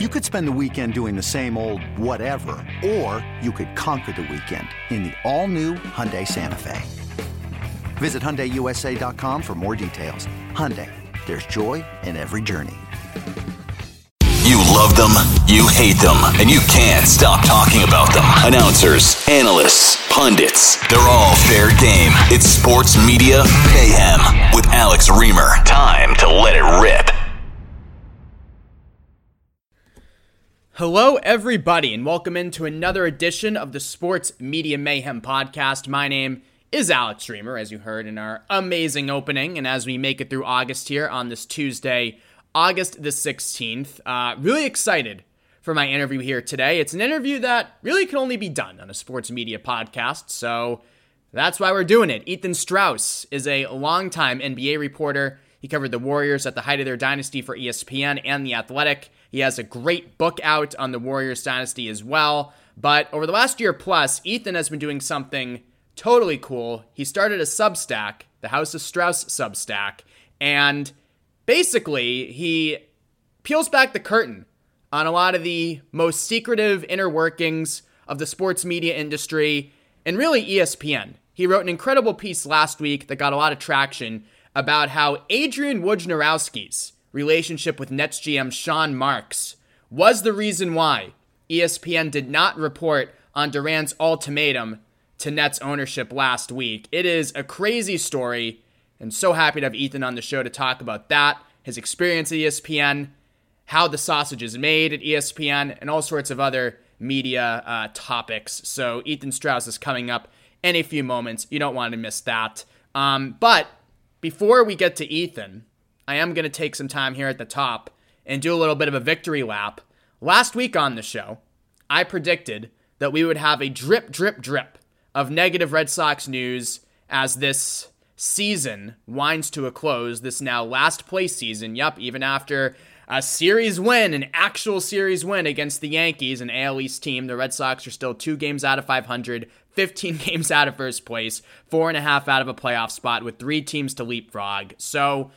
You could spend the weekend doing the same old whatever, or you could conquer the weekend in the all-new Hyundai Santa Fe. Visit HyundaiUSA.com for more details. Hyundai, there's joy in every journey. You love them, you hate them, and you can't stop talking about them. Announcers, analysts, pundits, they're all fair game. It's Sports Media Mayhem with Alex Reimer. Time to let it rip. Hello, everybody, and welcome into another edition of the Sports Media Mayhem podcast. My name is Alex Reimer, as you heard in our amazing opening, and as we make it through August here on this Tuesday, August the 16th, uh, really excited for my interview here today. It's an interview that really can only be done on a sports media podcast, so that's why we're doing it. Ethan Strauss is a longtime NBA reporter. He covered the Warriors at the height of their dynasty for ESPN and The Athletic. He has a great book out on the Warriors dynasty as well. But over the last year plus, Ethan has been doing something totally cool. He started a Substack, the House of Strauss Substack, and basically he peels back the curtain on a lot of the most secretive inner workings of the sports media industry and really ESPN. He wrote an incredible piece last week that got a lot of traction about how Adrian Wojnarowski's relationship with Nets GM Sean Marks was the reason why ESPN did not report on Durant's ultimatum to Nets ownership last week. It is a crazy story, and so happy to have Ethan on the show to talk about that, his experience at ESPN, how the sausage is made at ESPN, and all sorts of other media uh, topics. So Ethan Strauss is coming up in a few moments. You don't want to miss that. Um, but before we get to Ethan, I am going to take some time here at the top and do a little bit of a victory lap. Last week on the show, I predicted that we would have a drip, drip, drip of negative Red Sox news as this season winds to a close. This now last place season. Yup, even after a series win, an actual series win against the Yankees, an AL East team, the Red Sox are still two games out of 500, 15 games out of first place, four and a half out of a playoff spot with three teams to leapfrog. So,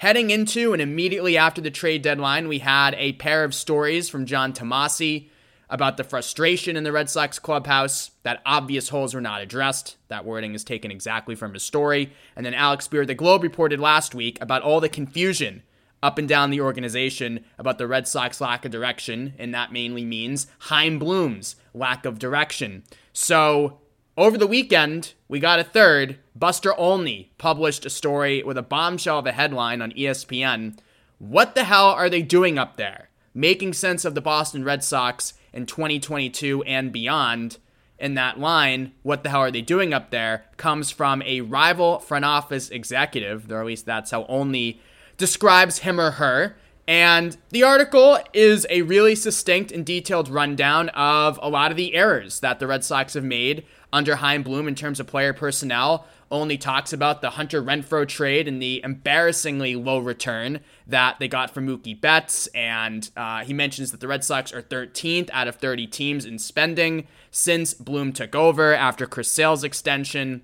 Heading into and immediately after the trade deadline, we had a pair of stories from John Tomase about the frustration in the Red Sox clubhouse, that obvious holes were not addressed. That wording is taken exactly from his story. And then Alex Speier, the Globe, reported last week about all the confusion up and down the organization about the Red Sox lack of direction, and that mainly means Chaim Bloom's lack of direction. So over the weekend, we got a third. Buster Olney published a story with a bombshell of a headline on ESPN. What the hell are they doing up there? Making sense of the Boston Red Sox in 2022 and beyond. In that line, what the hell are they doing up there? comes from a rival front office executive, or at least that's how Olney describes him or her. And the article is a really succinct and detailed rundown of a lot of the errors that the Red Sox have made under Chaim Bloom in terms of player personnel. Olney talks about the Hunter Renfroe trade and the embarrassingly low return that they got from Mookie Betts. And uh, he mentions that the Red Sox are 13th out of 30 teams in spending since Bloom took over after Chris Sale's extension.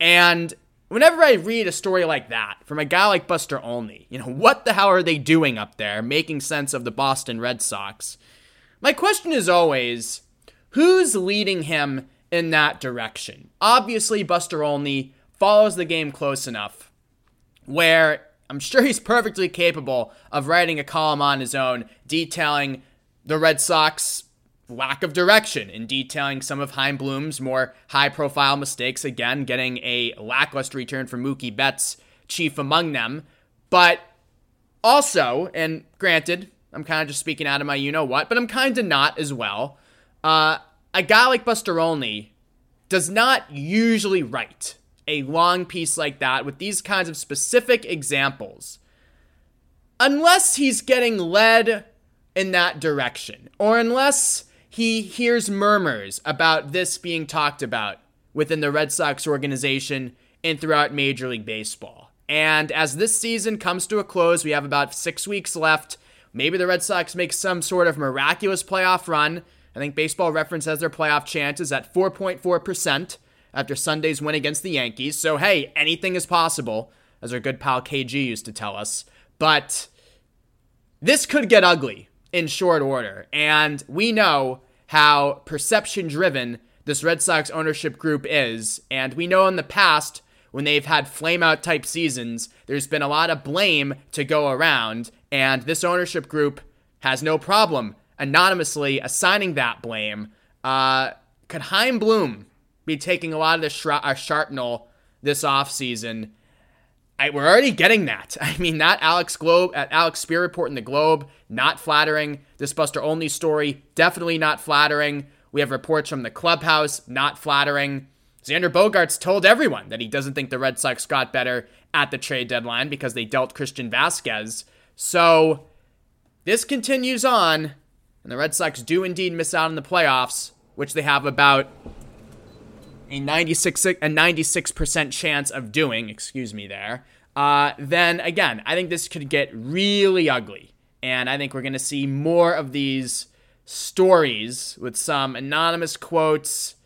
And whenever I read a story like that from a guy like Buster Olney, you know, what the hell are they doing up there making sense of the Boston Red Sox? My question is always who's leading him in that direction. Obviously, Buster Olney follows the game close enough where I'm sure he's perfectly capable of writing a column on his own detailing the Red Sox lack of direction in detailing some of Chaim Bloom's more high profile mistakes. Again, getting a lackluster return from Mookie Betts, chief among them. But also, and granted, I'm kind of just speaking out of my you know what, but I'm kind of not as well. Uh, a guy like Buster Olney does not usually write a long piece like that with these kinds of specific examples unless he's getting led in that direction or unless he hears murmurs about this being talked about within the Red Sox organization and throughout Major League Baseball. And as this season comes to a close, we have about six weeks left. Maybe the Red Sox make some sort of miraculous playoff run I think Baseball Reference has their playoff chances at 4.4% after Sunday's win against the Yankees. So, hey, anything is possible, as our good pal KG used to tell us. But this could get ugly in short order. And we know how perception driven this Red Sox ownership group is. And we know in the past, when they've had flame out type seasons, there's been a lot of blame to go around. And this ownership group has no problem anonymously assigning that blame. Uh, could Chaim Bloom be taking a lot of the sh- sharpnel this offseason? I, we're already getting that. I mean, that Alex Globe at Alex Speier report in the Globe, not flattering. This Buster Olney story, definitely not flattering. We have reports from the clubhouse, not flattering. Xander Bogaerts told everyone that he doesn't think the Red Sox got better at the trade deadline because they dealt Christian Vazquez. So this continues on, and the Red Sox do indeed miss out on the playoffs, which they have about a 96 a 96% chance of doing, excuse me there. Uh, then again, I think this could get really ugly. And I think we're going to see more of these stories with some anonymous quotes,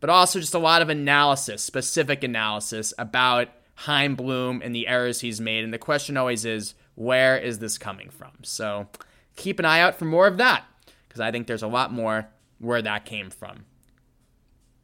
but also just a lot of analysis, specific analysis about Chaim Bloom and the errors he's made. And the question always is, where is this coming from? So keep an eye out for more of that because I think there's a lot more where that came from.